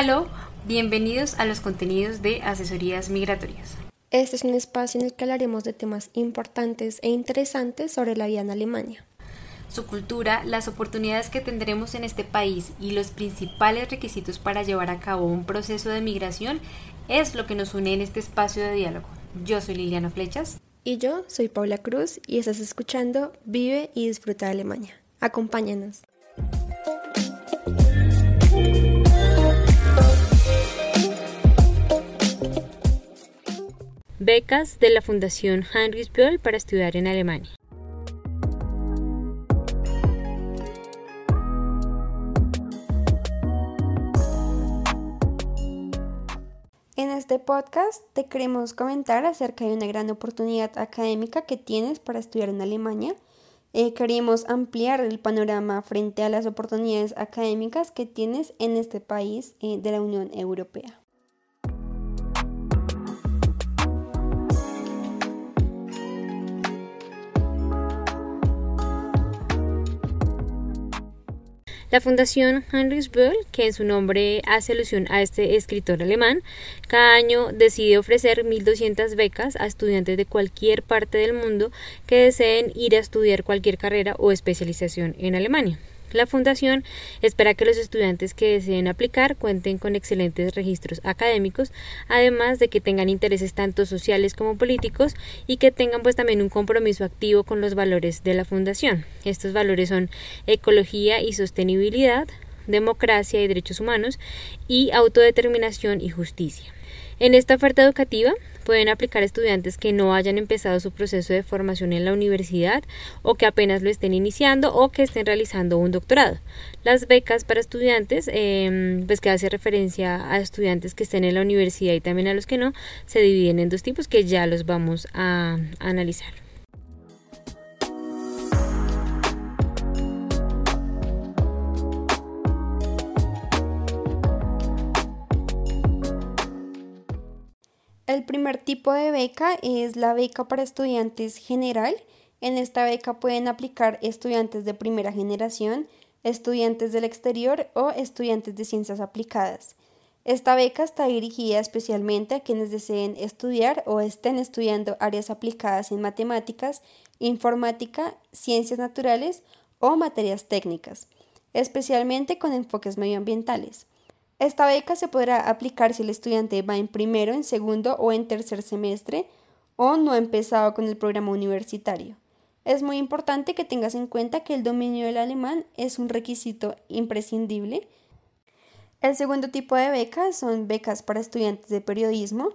Hola, bienvenidos a los contenidos de Asesorías Migratorias. Este es un espacio en el que hablaremos de temas importantes e interesantes sobre la vida en Alemania. Su cultura, las oportunidades que tendremos en este país y los principales requisitos para llevar a cabo un proceso de migración es lo que nos une en este espacio de diálogo. Yo soy Liliana Flechas. Y yo soy Paula Cruz y estás escuchando Vive y Disfruta de Alemania. Acompáñanos. Becas de la Fundación Heinrich Böll para estudiar en Alemania. En este podcast te queremos comentar acerca de una gran oportunidad académica que tienes para estudiar en Alemania. Eh, queremos ampliar el panorama frente a las oportunidades académicas que tienes en este país eh, de la Unión Europea. La Fundación Heinrich Böll, que en su nombre hace alusión a este escritor alemán, cada año decide ofrecer 1.200 becas a estudiantes de cualquier parte del mundo que deseen ir a estudiar cualquier carrera o especialización en Alemania. La Fundación espera que los estudiantes que deseen aplicar cuenten con excelentes registros académicos, además de que tengan intereses tanto sociales como políticos y que tengan pues también un compromiso activo con los valores de la Fundación. Estos valores son ecología y sostenibilidad, democracia y derechos humanos y autodeterminación y justicia. En esta oferta educativa pueden aplicar estudiantes que no hayan empezado su proceso de formación en la universidad o que apenas lo estén iniciando o que estén realizando un doctorado. Las becas para estudiantes, em, pues que hace referencia a estudiantes que estén en la universidad y también a los que no, se dividen en dos tipos que ya los vamos a analizar. El primer tipo de beca es la beca para estudiantes general. En esta beca pueden aplicar estudiantes de primera generación, estudiantes del exterior o estudiantes de ciencias aplicadas. Esta beca está dirigida especialmente a quienes deseen estudiar o estén estudiando áreas aplicadas en matemáticas, informática, ciencias naturales o materias técnicas, especialmente con enfoques medioambientales. Esta beca se podrá aplicar si el estudiante va en primero, en segundo o en tercer semestre o no ha empezado con el programa universitario. Es muy importante que tengas en cuenta que el dominio del alemán es un requisito imprescindible. El segundo tipo de becas son becas para estudiantes de periodismo,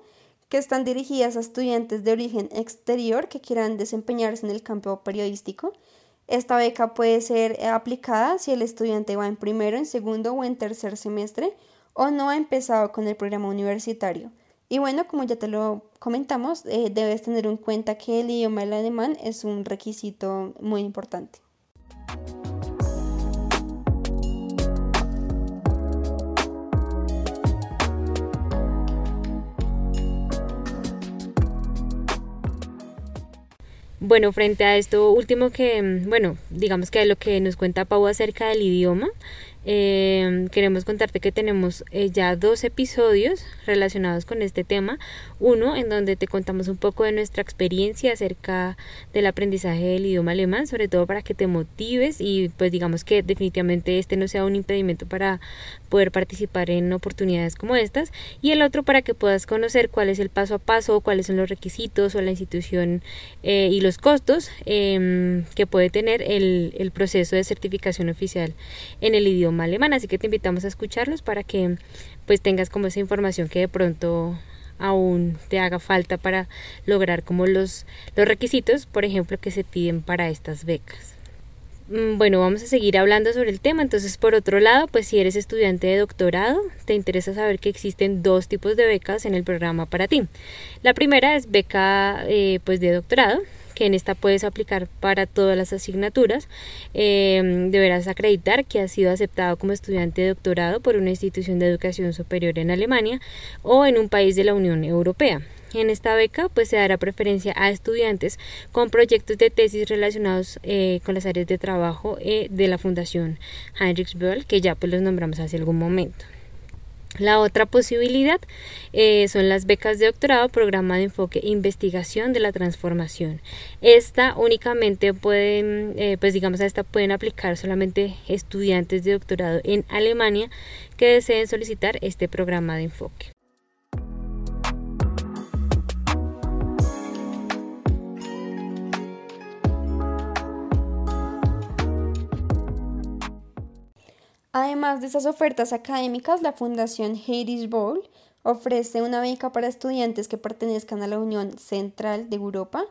que están dirigidas a estudiantes de origen exterior que quieran desempeñarse en el campo periodístico. Esta beca puede ser aplicada si el estudiante va en primero, en segundo o en tercer semestre o no ha empezado con el programa universitario. Y bueno, como ya te lo comentamos, eh, debes tener en cuenta que el idioma del alemán es un requisito muy importante. Bueno, frente a esto último que, bueno, digamos que lo que nos cuenta Pau acerca del idioma, eh, queremos contarte que tenemos eh, ya dos episodios relacionados con este tema. Uno en donde te contamos un poco de nuestra experiencia acerca del aprendizaje del idioma alemán, sobre todo para que te motives y pues digamos que definitivamente este no sea un impedimento para poder participar en oportunidades como estas. Y el otro para que puedas conocer cuál es el paso a paso, cuáles son los requisitos o la institución eh, y los costos em, que puede tener el, el proceso de certificación oficial en el idioma alemán, así que te invitamos a escucharlos para que pues tengas como esa información que de pronto aún te haga falta para lograr como los, los requisitos, por ejemplo, que se piden para estas becas. Mm, bueno, vamos a seguir hablando sobre el tema. Entonces, por otro lado, pues si eres estudiante de doctorado, te interesa saber que existen dos tipos de becas en el programa para ti. La primera es beca eh, pues de doctorado, que en esta puedes aplicar para todas las asignaturas. Em, deberás acreditar que has sido aceptado como estudiante de doctorado por una institución de educación superior en Alemania o en un país de la Unión Europea. En esta beca pues se dará preferencia a estudiantes con proyectos de tesis relacionados eh, con las áreas de trabajo eh, de la Fundación Heinrich Böll, que ya pues los nombramos hace algún momento. La otra posibilidad eh, son las becas de doctorado, programa de enfoque e investigación de la transformación. Esta únicamente pueden, pues digamos, a esta pueden aplicar solamente estudiantes de doctorado en Alemania que deseen solicitar este programa de enfoque. Además de esas ofertas académicas, la Fundación Heritage Bowl ofrece una beca para estudiantes que pertenezcan a la Unión Central de Europa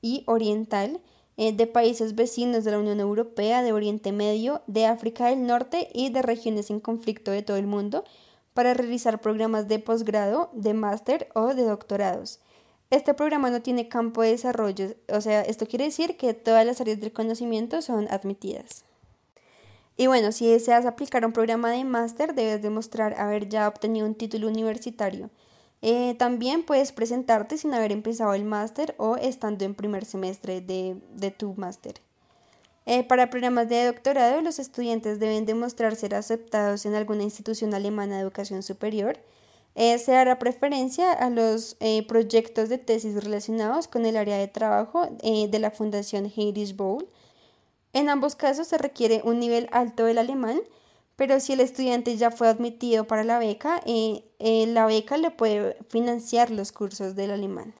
y Oriental, eh, de países vecinos de la Unión Europea, de Oriente Medio, de África del Norte y de regiones en conflicto de todo el mundo, para realizar programas de posgrado, de máster o de doctorados. Este programa no tiene campo de desarrollo, o sea, esto quiere decir que todas las áreas del conocimiento son admitidas. Y bueno, si deseas aplicar un programa de máster, debes demostrar haber ya obtenido un título universitario. Eh, también puedes presentarte sin haber empezado el máster o estando en primer semestre de, tu máster. Eh, para programas de doctorado, los estudiantes deben demostrar ser aceptados en alguna institución alemana de educación superior. Eh, se dará preferencia a los proyectos de tesis relacionados con el área de trabajo de la Fundación Heinrich Bowl en ambos casos se requiere un nivel alto del alemán, pero si el estudiante ya fue admitido para la beca, eh, eh, la beca le puede financiar los cursos del alemán.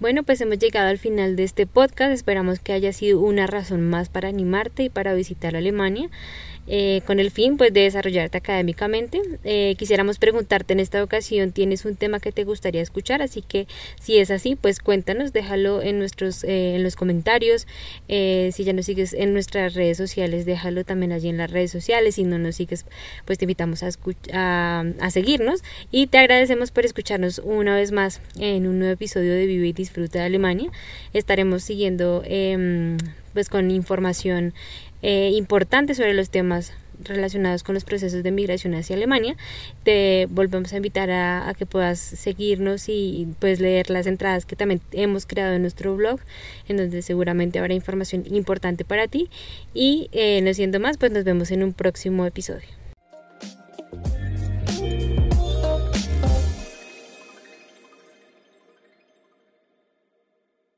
Bueno, pues hemos llegado al final de este podcast. Esperamos que haya sido una razón más para animarte y para visitar Alemania. Eh, con el fin pues de desarrollarte académicamente. Eh, quisiéramos preguntarte en esta ocasión, ¿tienes un tema que te gustaría escuchar? Así que si es así, pues cuéntanos, déjalo en nuestros eh, en los comentarios. si ya nos sigues en nuestras redes sociales, déjalo también allí en las redes sociales. Si no nos sigues, pues te invitamos a, a, a seguirnos y te agradecemos por escucharnos una vez más en un nuevo episodio de Vive y Disfruta de Alemania. Estaremos siguiendo em, pues con información eh, importante sobre los temas relacionados con los procesos de migración hacia Alemania. Te volvemos a invitar a, que puedas seguirnos y pues leer las entradas que también hemos creado en nuestro blog, en donde seguramente habrá información importante para ti. Y eh, no siendo más, pues nos vemos en un próximo episodio.